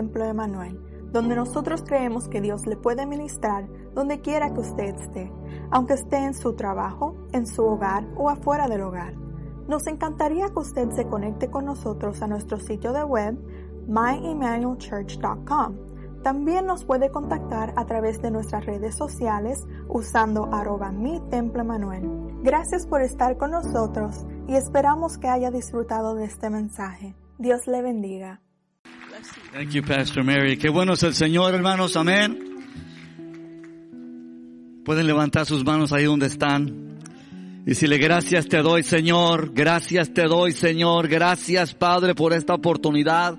Templo Emanuel, donde nosotros creemos que Dios le puede ministrar donde quiera que usted esté, aunque esté en su trabajo, en su hogar o afuera del hogar. Nos encantaría que usted se conecte con nosotros a nuestro sitio de web myemmanuelchurch.com. También nos puede contactar a través de nuestras redes sociales usando arroba. Gracias por estar con nosotros y esperamos que haya disfrutado de este mensaje. Dios le bendiga. Thank you, Pastor Mary. Qué bueno es el Señor, hermanos. Amén. Pueden levantar sus manos ahí donde están. Y decirle, gracias te doy, Señor. Gracias te doy, Señor. Gracias, Padre, por esta oportunidad.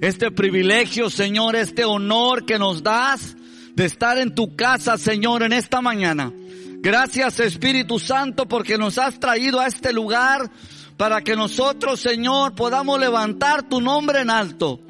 Este privilegio, Señor, este honor que nos das de estar en tu casa, Señor, en esta mañana. Gracias, Espíritu Santo, porque nos has traído a este lugar para que nosotros, Señor, podamos levantar tu nombre en alto.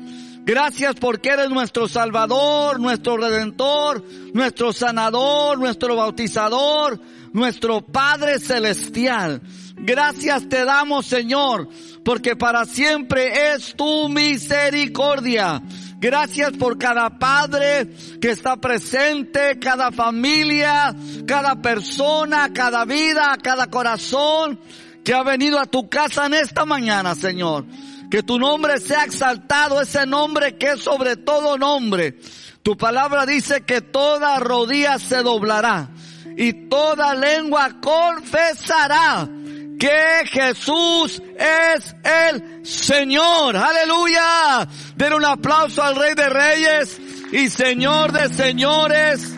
Gracias porque eres nuestro Salvador, nuestro Redentor, nuestro Sanador, nuestro Bautizador, nuestro Padre Celestial. Gracias te damos, Señor, porque para siempre es tu misericordia. Gracias por cada padre que está presente, cada familia, cada persona, cada vida, cada corazón que ha venido a tu casa en esta mañana, Señor. Que tu nombre sea exaltado, ese nombre que es sobre todo nombre. Tu palabra dice que toda rodilla se doblará y toda lengua confesará que Jesús es el Señor. Aleluya. Den un aplauso al Rey de Reyes y Señor de Señores.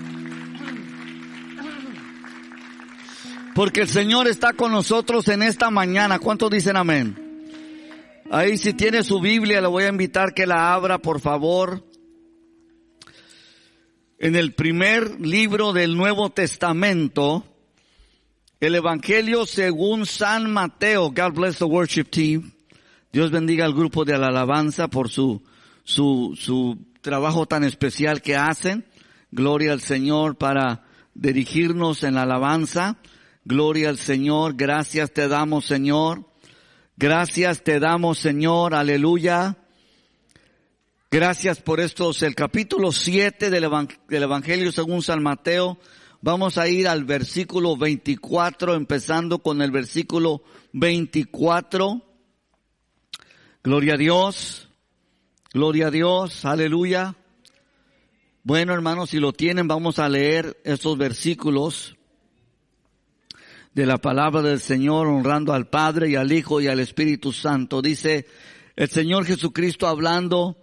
Porque el Señor está con nosotros en esta mañana. ¿Cuántos dicen amén? Ahí si tiene su Biblia, le voy a invitar que la abra, por favor. En el primer libro del Nuevo Testamento, el Evangelio según San Mateo. God bless the worship team. Dios bendiga al grupo de la alabanza por su, su, su trabajo tan especial que hacen. Gloria al Señor para dirigirnos en la alabanza. Gloria al Señor. Gracias te damos, Señor. Gracias te damos, Señor, aleluya. Gracias por estos, el capítulo 7 del, Evangelio según San Mateo. Vamos a ir al versículo 24, empezando con el versículo 24. Gloria a Dios. Gloria a Dios. Aleluya. Bueno, hermanos, si lo tienen, vamos a leer estos versículos de la palabra del Señor, honrando al Padre y al Hijo y al Espíritu Santo. Dice el Señor Jesucristo hablando,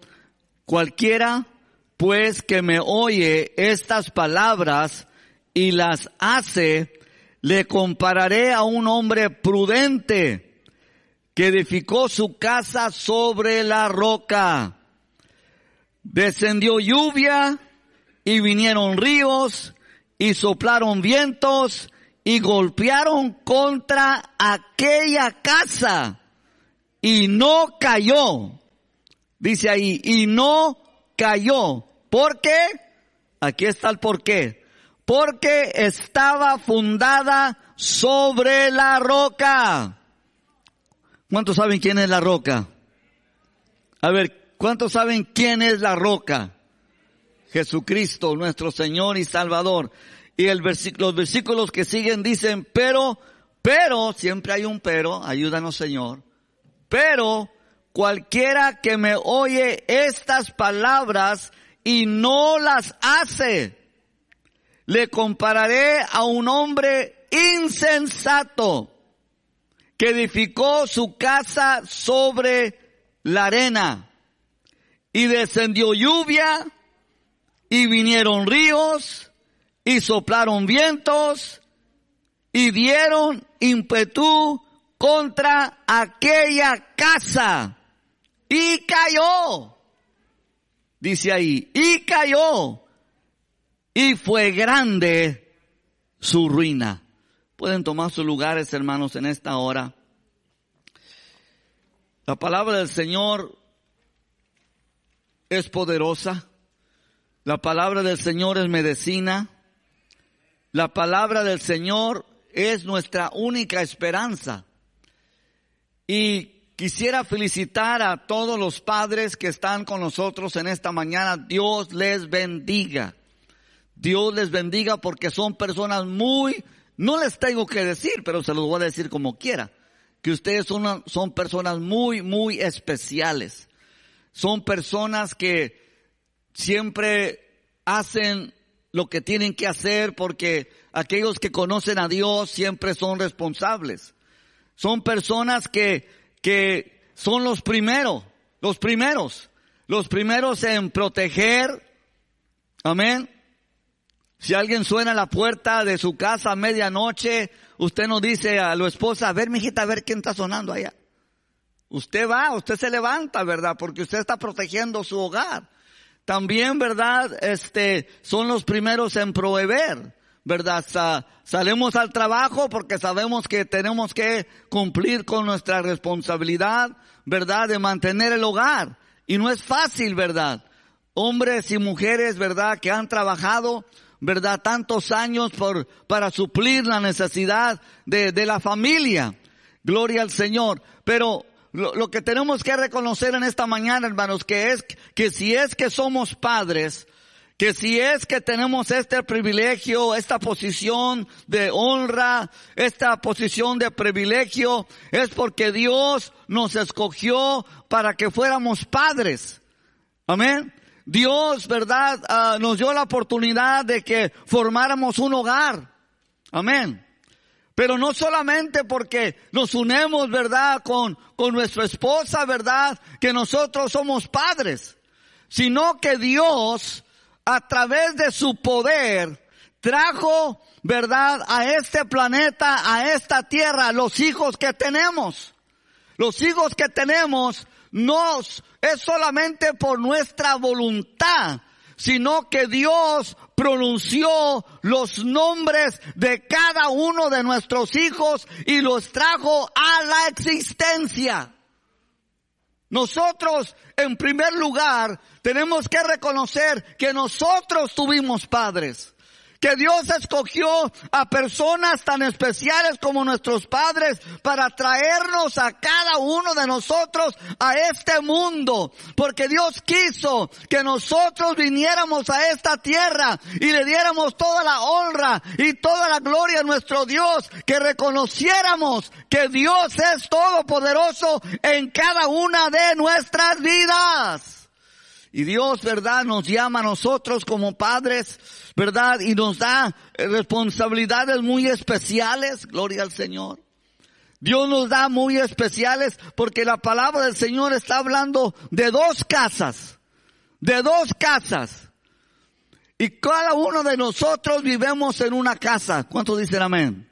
cualquiera pues que me oye estas palabras y las hace, le compararé a un hombre prudente que edificó su casa sobre la roca. Descendió lluvia y vinieron ríos y soplaron vientos y golpearon contra aquella casa y no cayó. Dice ahí, y no cayó. ¿Por qué? Aquí está el por qué. Porque estaba fundada sobre la roca. ¿Cuántos saben quién es la roca? A ver, ¿cuántos saben quién es la roca? Jesucristo, nuestro Señor y Salvador. Y el los versículos que siguen dicen, pero, pero, siempre hay un pero, ayúdanos Señor, pero cualquiera que me oye estas palabras y no las hace, le compararé a un hombre insensato que edificó su casa sobre la arena. Y descendió lluvia y vinieron ríos y soplaron vientos y dieron ímpetu contra aquella casa y cayó. Dice ahí, y cayó. Y fue grande su ruina. Pueden tomar sus lugares, hermanos, en esta hora. La palabra del Señor es poderosa. La palabra del Señor es medicina. La palabra del Señor es nuestra única esperanza. Y quisiera felicitar a todos los padres que están con nosotros en esta mañana. Dios les bendiga. Dios les bendiga porque son personas muy, no les tengo que decir, pero se los voy a decir como quiera, que ustedes son, son personas muy, muy especiales. Son personas que siempre hacen lo que tienen que hacer porque aquellos que conocen a Dios siempre son responsables. Son personas que, que son los primeros, los primeros, los primeros en proteger. Amén. Si alguien suena a la puerta de su casa a medianoche, usted nos dice a la esposa, a ver, mijita, a ver quién está sonando allá. Usted va, usted se levanta, ¿verdad? Porque usted está protegiendo su hogar. También, ¿verdad? Este, son los primeros en proveer, ¿verdad? salimos al trabajo porque sabemos que tenemos que cumplir con nuestra responsabilidad, ¿verdad? De mantener el hogar. Y no es fácil, ¿verdad? Hombres y mujeres, ¿verdad? Que han trabajado, ¿verdad? Tantos años por, para suplir la necesidad de, de la familia. Gloria al Señor. Pero lo, que tenemos que reconocer en esta mañana, hermanos, que es que si es que somos padres, que si es que tenemos este privilegio, esta posición de honra, esta posición de privilegio, es porque Dios nos escogió para que fuéramos padres. Amén. Dios, ¿verdad? Ah, nos dio la oportunidad de que formáramos un hogar. Amén. Pero no solamente porque nos unemos, ¿verdad? Con, con nuestra esposa, ¿verdad? Que nosotros somos padres. Sino que Dios, a través de su poder, trajo, ¿verdad? A este planeta, a esta tierra, los hijos que tenemos. Los hijos que tenemos no es solamente por nuestra voluntad, sino que Dios pronunció los nombres de cada uno de nuestros hijos y los trajo a la existencia. Nosotros, en primer lugar, tenemos que reconocer que nosotros tuvimos padres que Dios escogió a personas tan especiales como nuestros padres para traernos a cada uno de nosotros a este mundo, porque Dios quiso que nosotros viniéramos a esta tierra y le diéramos toda la honra y toda la gloria a nuestro Dios, que reconociéramos que Dios es todopoderoso en cada una de nuestras vidas. Y Dios, ¿verdad? Nos llama a nosotros como padres, ¿verdad? Y nos da responsabilidades muy especiales. Gloria al Señor. Dios nos da muy especiales porque la palabra del Señor está hablando de dos casas. De dos casas. Y cada uno de nosotros vivemos en una casa. ¿Cuántos dicen amén?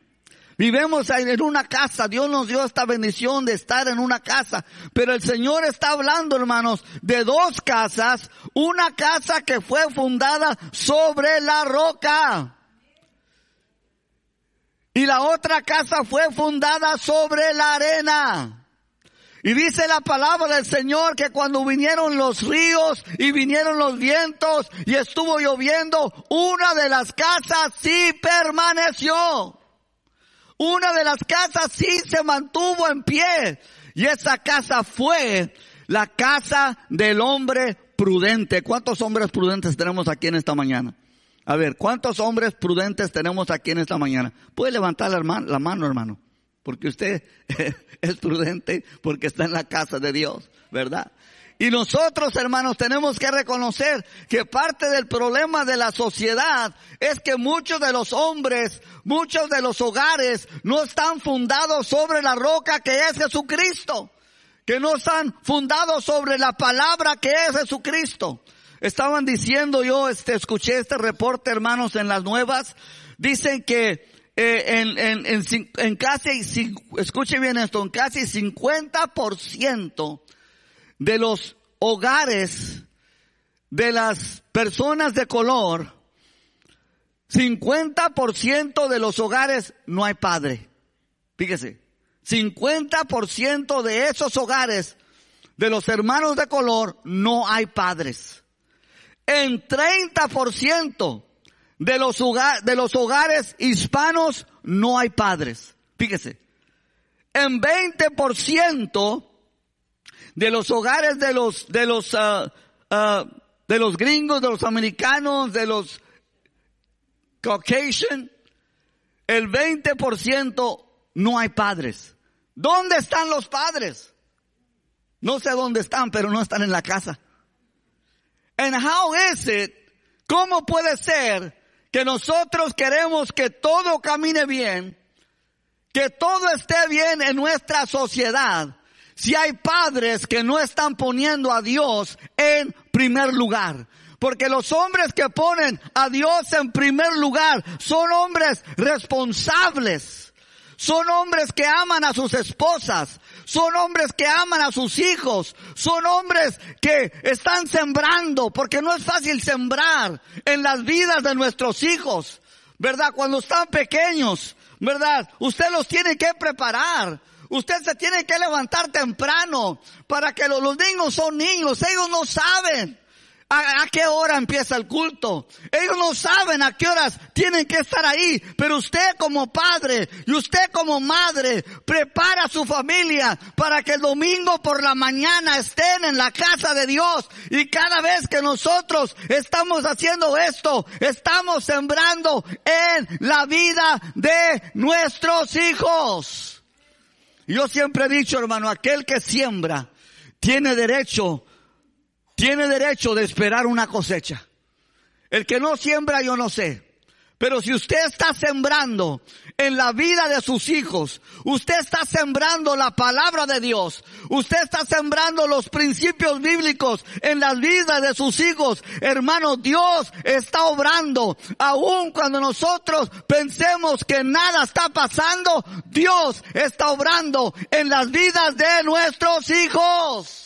Vivemos en una casa, Dios nos dio esta bendición de estar en una casa, pero el Señor está hablando, hermanos, de dos casas, una casa que fue fundada sobre la roca. Y la otra casa fue fundada sobre la arena. Y dice la palabra del Señor que cuando vinieron los ríos y vinieron los vientos y estuvo lloviendo, una de las casas sí permaneció. Una de las casas sí se mantuvo en pie. Y esa casa fue la casa del hombre prudente. ¿Cuántos hombres prudentes tenemos aquí en esta mañana? A ver, ¿cuántos hombres prudentes tenemos aquí en esta mañana? Puede levantar la, la mano, hermano, porque usted es prudente porque está en la casa de Dios, ¿verdad? Y nosotros, hermanos, tenemos que reconocer que parte del problema de la sociedad es que muchos de los hombres, muchos de los hogares no están fundados sobre la roca que es Jesucristo. Que no están fundados sobre la palabra que es Jesucristo. Estaban diciendo yo, este, escuché este reporte, hermanos, en las nuevas. Dicen que eh, en, en, en, casi, escuche bien esto, en casi 50% de los hogares de las personas de color, 50% de los hogares no hay padre. Fíjese, 50% de esos hogares de los hermanos de color no hay padres. En 30% de los, de los hogares hispanos no hay padres. Fíjese. En 20% de los hogares de los, de los, ah, ah, de los gringos, de los americanos, de los Caucasian, el 20% no hay padres. ¿Dónde están los padres? No sé dónde están, pero no están en la casa. And how is it? ¿Cómo puede ser que nosotros queremos que todo camine bien, que todo esté bien en nuestra sociedad, si hay padres que no están poniendo a Dios en primer lugar? Porque los hombres que ponen a Dios en primer lugar son hombres responsables. Son hombres que aman a sus esposas. Son hombres que aman a sus hijos. Son hombres que están sembrando, porque no es fácil sembrar en las vidas de nuestros hijos. ¿Verdad? Cuando están pequeños, ¿verdad? Usted los tiene que preparar. Usted se tiene que levantar temprano para que los, niños son niños. Ellos no saben. ¿A, qué hora empieza el culto? Ellos no saben a qué horas tienen que estar ahí, pero usted como padre y usted como madre prepara a su familia para que el domingo por la mañana estén en la casa de Dios y cada vez que nosotros estamos haciendo esto, estamos sembrando en la vida de nuestros hijos. Yo siempre he dicho, hermano, aquel que siembra tiene derecho tiene derecho de esperar una cosecha. El que no siembra yo no sé. Pero si usted está sembrando en la vida de sus hijos, usted está sembrando la palabra de Dios, usted está sembrando los principios bíblicos en las vidas de sus hijos, hermano, Dios está obrando. Aun cuando nosotros pensemos que nada está pasando, Dios está obrando en las vidas de nuestros hijos.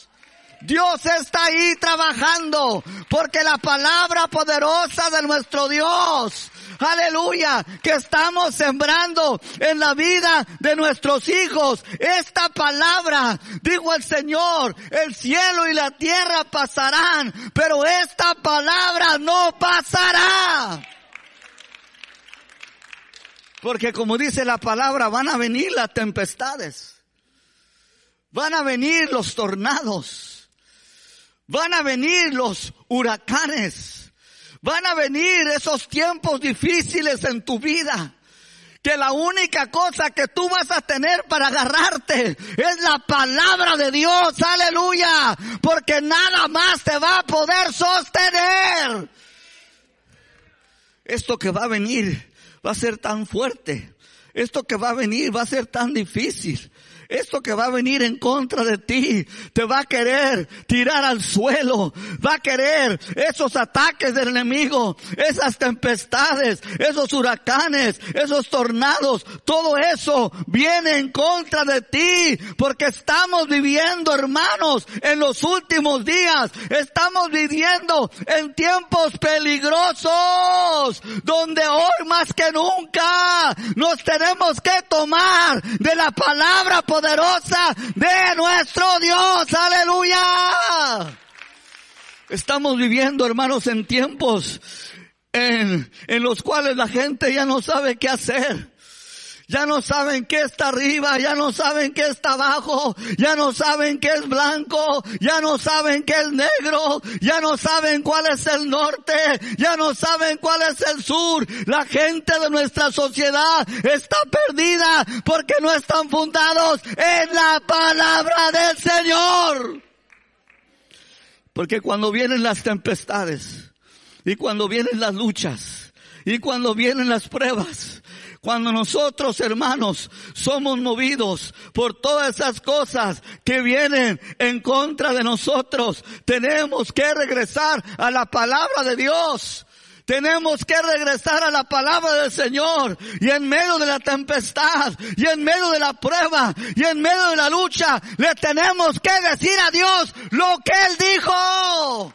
Dios está ahí trabajando porque la palabra poderosa de nuestro Dios aleluya, que estamos sembrando en la vida de nuestros hijos. Esta palabra, dijo el Señor, el cielo y la tierra pasarán, pero esta palabra no pasará. Porque como dice la palabra, van a venir las tempestades, van a venir los tornados Van a venir los huracanes. Van a venir esos tiempos difíciles en tu vida. Que la única cosa que tú vas a tener para agarrarte es la palabra de Dios. Aleluya. Porque nada más te va a poder sostener. Esto que va a venir va a ser tan fuerte. Esto que va a venir va a ser tan difícil. Esto que va a venir en contra de ti, te va a querer tirar al suelo, va a querer esos ataques del enemigo, esas tempestades, esos huracanes, esos tornados, todo eso viene en contra de ti, porque estamos viviendo, hermanos, en los últimos días, estamos viviendo en tiempos peligrosos, donde hoy más que nunca nos tenemos que tomar de la palabra poderosa de nuestro Dios. Aleluya. Estamos viviendo, hermanos, en tiempos en, en los cuales la gente ya no sabe qué hacer ya no saben qué está arriba, ya no saben qué está abajo, ya no saben qué es blanco, ya no saben qué es negro, ya no saben cuál es el norte, ya no saben cuál es el sur. La gente de nuestra sociedad está perdida porque no están fundados en la palabra del Señor. Porque cuando vienen las tempestades y cuando vienen las luchas y cuando vienen las pruebas, cuando nosotros, hermanos, somos movidos por todas esas cosas que vienen en contra de nosotros, tenemos que regresar a la palabra de Dios. Tenemos que regresar a la palabra del Señor y en medio de la tempestad y en medio de la prueba y en medio de la lucha le tenemos que decir a Dios lo que Él dijo.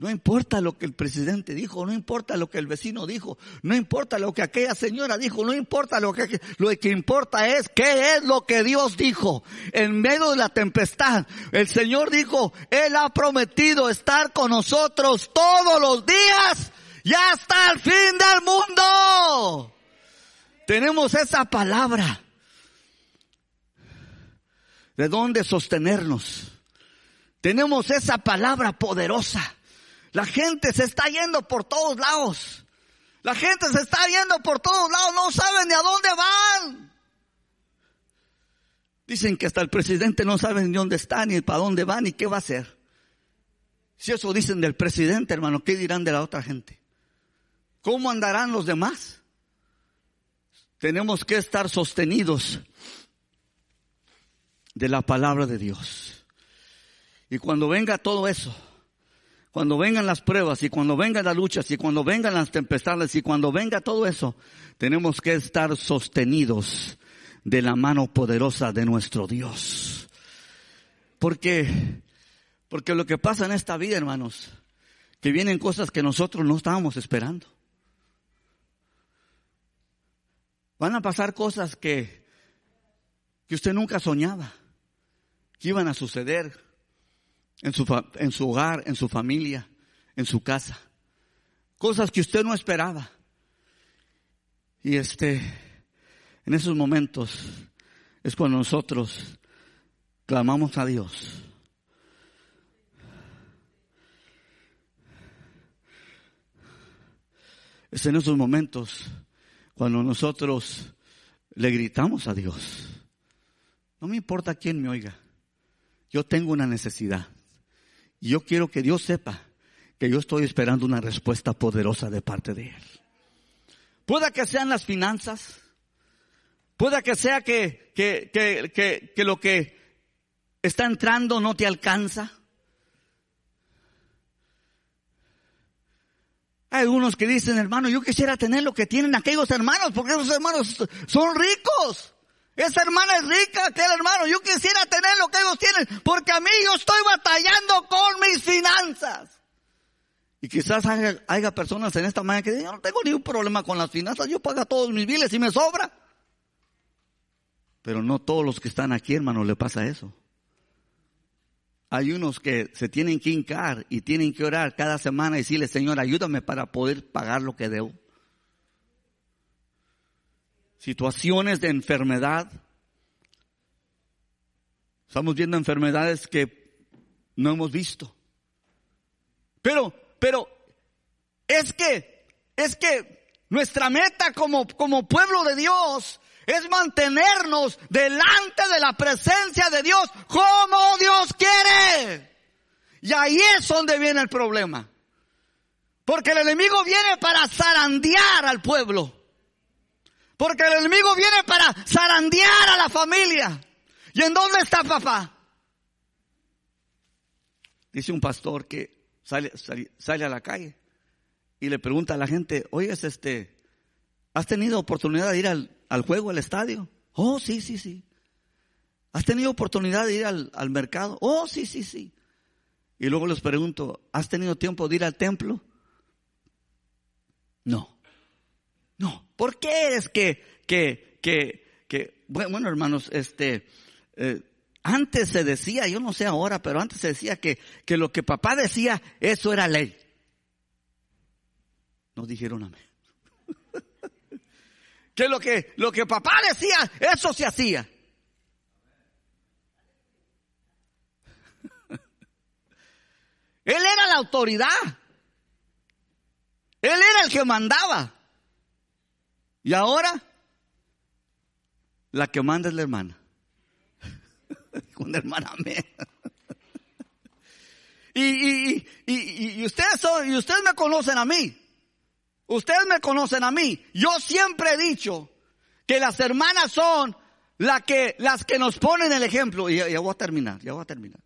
No importa lo que el presidente dijo, no importa lo que el vecino dijo, no importa lo que aquella señora dijo, no importa lo que, lo que importa es qué es lo que Dios dijo. En medio de la tempestad, el Señor dijo, Él ha prometido estar con nosotros todos los días y hasta el fin del mundo. Tenemos esa palabra. de dónde sostenernos. Tenemos esa palabra poderosa. La gente se está yendo por todos lados. La gente se está yendo por todos lados, no saben ni a dónde van. Dicen que hasta el presidente no sabe ni dónde está, ni para dónde va, ni qué va a hacer. Si eso dicen del presidente, hermano, ¿qué dirán de la otra gente? ¿Cómo andarán los demás? Tenemos que estar sostenidos de la palabra de Dios. Y cuando venga todo eso, cuando vengan las pruebas y cuando vengan las luchas y cuando vengan las tempestades y cuando venga todo eso, tenemos que estar sostenidos de la mano poderosa de nuestro Dios. Porque, porque lo que pasa en esta vida, hermanos, que vienen cosas que nosotros no estábamos esperando. Van a pasar cosas que, que usted nunca soñaba que iban a suceder en su, en su hogar, en su familia, en su casa. Cosas que usted no esperaba. Y este, en esos momentos es cuando nosotros clamamos a Dios. Es en esos momentos cuando nosotros le gritamos a Dios. No me importa quién me oiga. Yo tengo una necesidad. Y yo quiero que Dios sepa que yo estoy esperando una respuesta poderosa de parte de Él. Pueda que sean las finanzas, pueda que sea que, que, que, que, lo que está entrando no te alcanza. Hay algunos que dicen, hermano, yo quisiera tener lo que tienen aquellos hermanos, porque esos hermanos son ricos. Esa hermana es rica, aquel hermano. Yo quisiera tener lo que ellos tienen, porque a mí yo estoy batallando con mis finanzas. Y quizás haya, personas en esta mañana que dicen, yo no tengo ningún problema con las finanzas, yo pago todos mis biles y me sobra. Pero no todos los que están aquí, hermano, le pasa eso. Hay unos que se tienen que hincar y tienen que orar cada semana y decirle, Señor, ayúdame para poder pagar lo que debo situaciones de enfermedad. Estamos viendo enfermedades que no hemos visto. Pero, pero, es que, es que nuestra meta como, como pueblo de Dios es mantenernos delante de la presencia de Dios como Dios quiere. Y ahí es donde viene el problema. Porque el enemigo viene para zarandear al pueblo. Porque el enemigo viene para zarandear a la familia. ¿Y en dónde está papá? Dice un pastor que sale, sale, a la calle y le pregunta a la gente, oye, este, ¿has tenido oportunidad de ir al, al, juego, al estadio? Oh, sí, sí, sí. ¿Has tenido oportunidad de ir al, al mercado? Oh, sí, sí, sí. Y luego les pregunto, ¿has tenido tiempo de ir al templo? No. No, ¿por qué es que, que, que, que, bueno, hermanos, este, eh, antes se decía, yo no sé ahora, pero antes se decía que, que lo que papá decía, eso era ley. Nos dijeron amén. que lo que, lo que papá decía, eso se hacía. Él era la autoridad. Él era el que mandaba. Y ahora, la que manda es la hermana. Una hermana mía. y, y, y, y, ustedes son, y ustedes me conocen a mí. Ustedes me conocen a mí. Yo siempre he dicho que las hermanas son la que, las que nos ponen el ejemplo. Y ya voy a terminar, ya voy a terminar.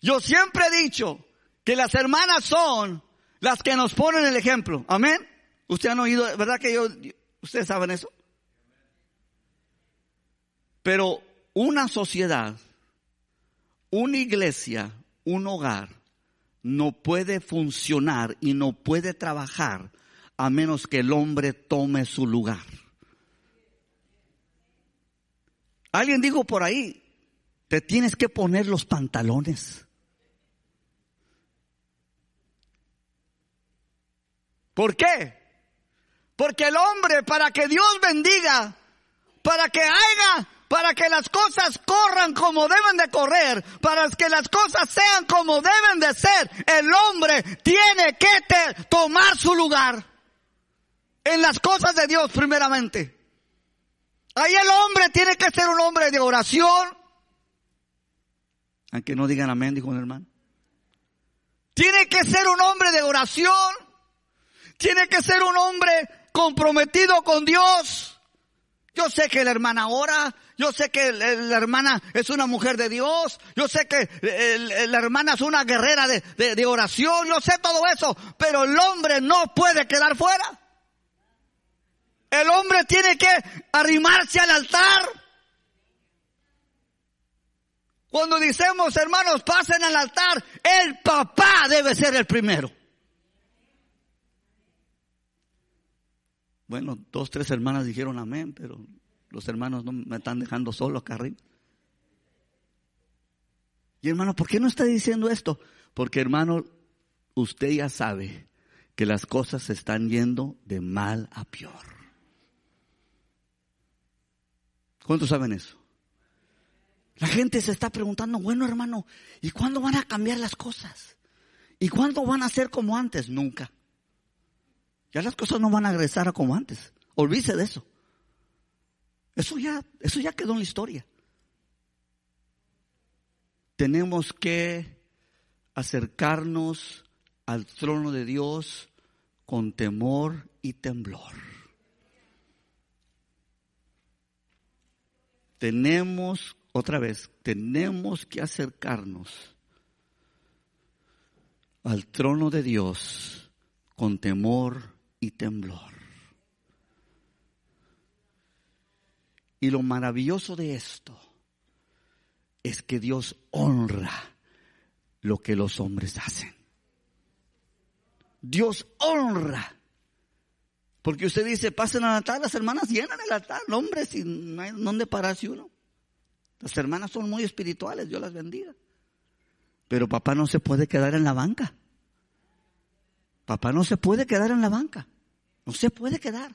Yo siempre he dicho que las hermanas son las que nos ponen el ejemplo. Amén. Ustedes han oído, ¿verdad que yo, ustedes saben eso? Pero una sociedad, una iglesia, un hogar, no puede funcionar y no puede trabajar a menos que el hombre tome su lugar. Alguien dijo por ahí, te tienes que poner los pantalones. ¿Por qué? Porque el hombre, para que Dios bendiga, para que haya para que las cosas corran como deben de correr, para que las cosas sean como deben de ser, el hombre tiene que tomar su lugar en las cosas de Dios primeramente. Ahí el hombre tiene que ser un hombre de oración. Aunque no digan amén, dijo un hermano. Tiene que ser un hombre de oración. Tiene que ser un hombre comprometido con Dios. Yo sé que la hermana ora, yo sé que la hermana es una mujer de Dios, yo sé que la hermana es una guerrera de, oración, yo sé todo eso, pero el hombre no puede quedar fuera. El hombre tiene que arrimarse al altar. Cuando decimos, hermanos, pasen al altar, el papá debe ser el primero. Bueno, dos, tres hermanas dijeron amén, pero los hermanos no me están dejando solo acá arriba. Y hermano, ¿por qué no está diciendo esto? Porque hermano, usted ya sabe que las cosas se están yendo de mal a peor. ¿Cuántos saben eso? La gente se está preguntando, bueno hermano, ¿y cuándo van a cambiar las cosas? ¿Y cuándo van a ser como antes? Nunca. Ya las cosas no van a regresar a como antes. Olvídese de eso. Eso ya, eso ya quedó en la historia. Tenemos que acercarnos al trono de Dios con temor y temblor. Tenemos, otra vez, tenemos que acercarnos al trono de Dios con temor y temblor. Y lo maravilloso de esto es que Dios honra lo que los hombres hacen. Dios honra. Porque usted dice, pasen al altar, las hermanas llenan el altar, hombre, sin no hay dónde pararse uno. Las hermanas son muy espirituales, Dios las bendiga. Pero papá no se puede quedar en la banca. Papá no se puede quedar en la banca. No se puede quedar.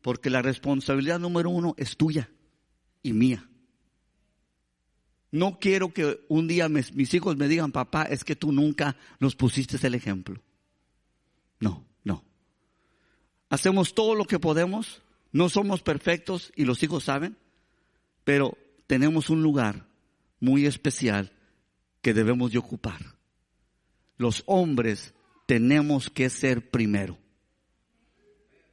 Porque la responsabilidad número uno es tuya y mía. No quiero que un día mis, hijos me digan, papá, es que tú nunca nos pusiste el ejemplo. No, no. Hacemos todo lo que podemos, no somos perfectos y los hijos saben, pero tenemos un lugar muy especial que debemos de ocupar. Los hombres tenemos que ser primero.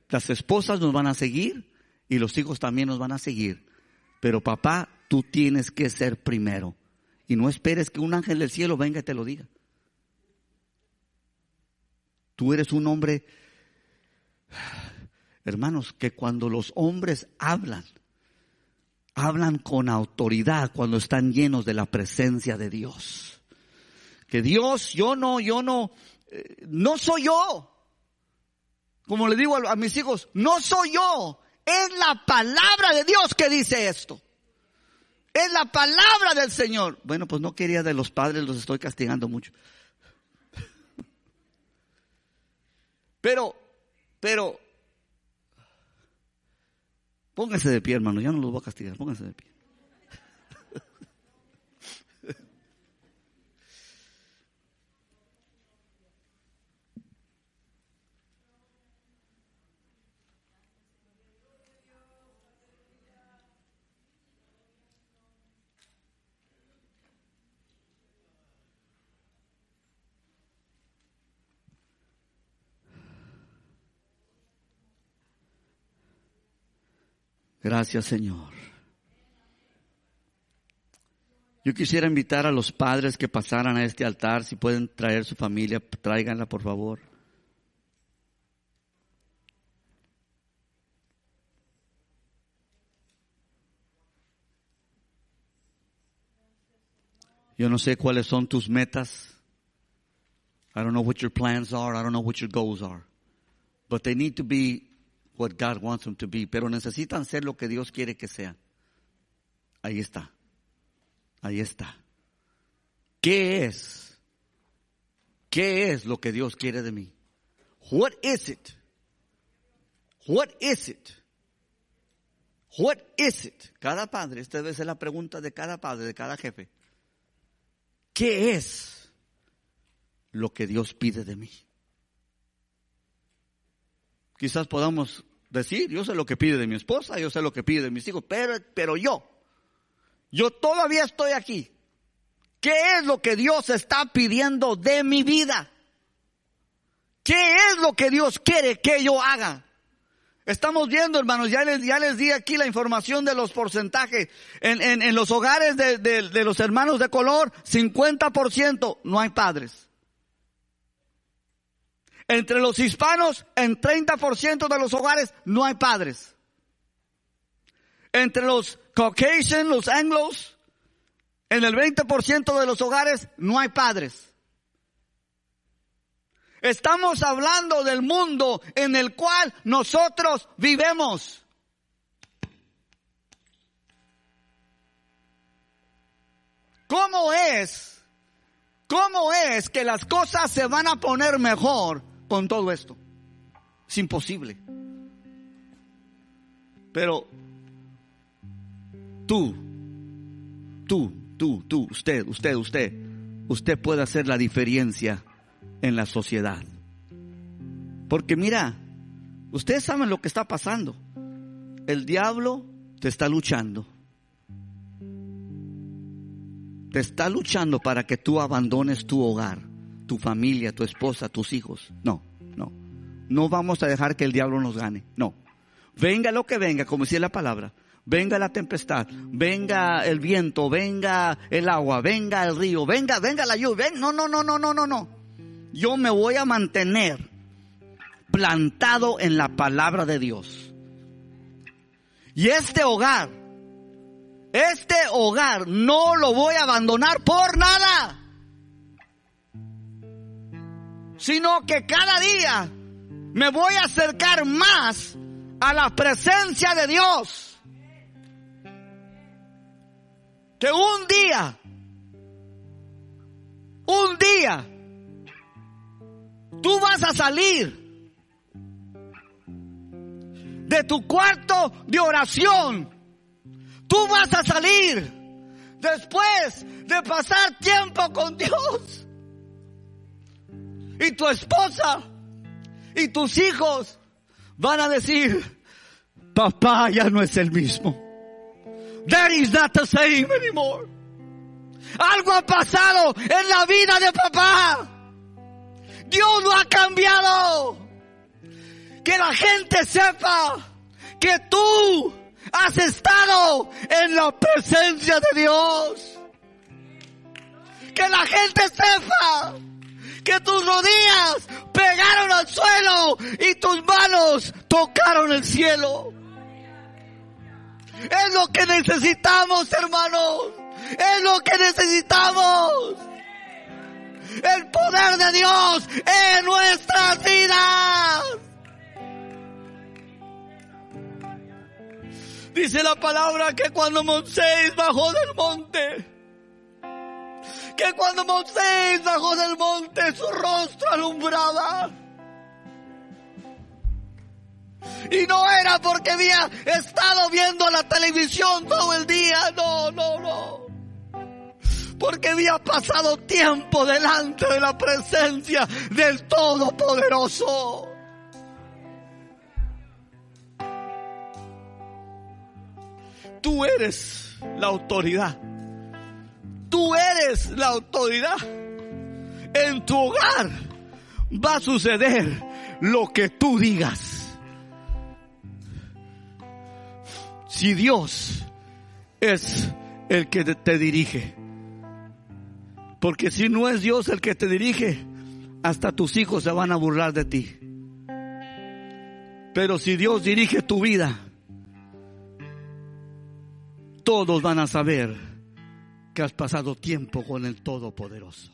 Las esposas nos van a seguir y los hijos también nos van a seguir. Pero papá, tú tienes que ser primero. Y no esperes que un ángel del cielo venga y te lo diga. Tú eres un hombre, hermanos, que cuando los hombres hablan, hablan con autoridad cuando están llenos de la presencia de Dios. Que Dios, yo no, yo no, no soy yo. Como le digo a, mis hijos, no soy yo. Es la palabra de Dios que dice esto. Es la palabra del Señor. Bueno, pues no quería de los padres, los estoy castigando mucho. Pero, pero, pónganse de pie, hermano, ya no los voy a castigar, pónganse de pie. Gracias, Señor. Yo quisiera invitar a los padres que pasaran a este altar, si pueden traer su familia, tráiganla por favor. Yo no sé cuáles son tus metas. I don't know what your plans are. I don't know what your goals are. But they need to be what God wants them to be, pero necesitan ser lo que Dios quiere que sean. Ahí está. Ahí está. ¿Qué es? ¿Qué es lo que Dios quiere de mí? What is it? What is it? What is it? Cada padre, esta debe ser la pregunta de cada padre, de cada jefe. ¿Qué es lo que Dios pide de mí? Quizás podamos decir, yo sé lo que pide de mi esposa, yo sé lo que pide de mis hijos, pero, pero yo, yo todavía estoy aquí. ¿Qué es lo que Dios está pidiendo de mi vida? ¿Qué es lo que Dios quiere que yo haga? Estamos viendo, hermanos, ya les, ya les di aquí la información de los porcentajes. En, en, en los hogares de, de, de los hermanos de color, 50% no hay padres. Entre los hispanos, en 30% de los hogares no hay padres. Entre los Caucasian, los anglos, en el 20% de los hogares no hay padres. Estamos hablando del mundo en el cual nosotros vivemos. ¿Cómo es? ¿Cómo es que las cosas se van a poner mejor con todo esto? Es imposible. Pero tú, tú, tú, tú, usted, usted, usted, usted puede hacer la diferencia en la sociedad. Porque mira, ustedes saben lo que está pasando. El diablo te está luchando. Te está luchando para que tú abandones tu hogar, tu familia, tu esposa, tus hijos. No, no. No vamos a dejar que el diablo nos gane. No. Venga lo que venga, como decía la palabra. Venga la tempestad, venga el viento, venga el agua, venga el río, venga, venga la lluvia. Ven, no, no, no, no, no, no, no. Yo me voy a mantener plantado en la palabra de Dios. Y este hogar, este hogar no lo voy a abandonar por nada. Sino que cada día me voy a acercar más a la presencia de Dios. Que un día, un día, tú vas a salir de tu cuarto de oración. Tú vas a salir después de pasar tiempo con Dios. Y tu esposa y tus hijos van a decir, papá ya no es el mismo. Daddy's not the same anymore. Algo ha pasado en la vida de papá. Dios lo ha cambiado. Que la gente sepa que tú has estado en la presencia de Dios. Que la gente sepa que tus rodillas pegaron al suelo y tus manos tocaron el cielo. Es lo que necesitamos, hermanos. Es lo que necesitamos. El poder de Dios en nuestras vidas. Dice la palabra que cuando Moisés bajó del monte, que cuando Moisés bajó del monte su rostro alumbraba. Y no era porque había estado viendo la televisión todo el día, no, no, no. Porque había pasado tiempo delante de la presencia del Todopoderoso. Tú eres la autoridad. Tú eres la autoridad. En tu hogar va a suceder lo que tú digas. Si Dios es el que te dirige. Porque si no es Dios el que te dirige, hasta tus hijos se van a burlar de ti. Pero si Dios dirige tu vida, todos van a saber que has pasado tiempo con el Todopoderoso.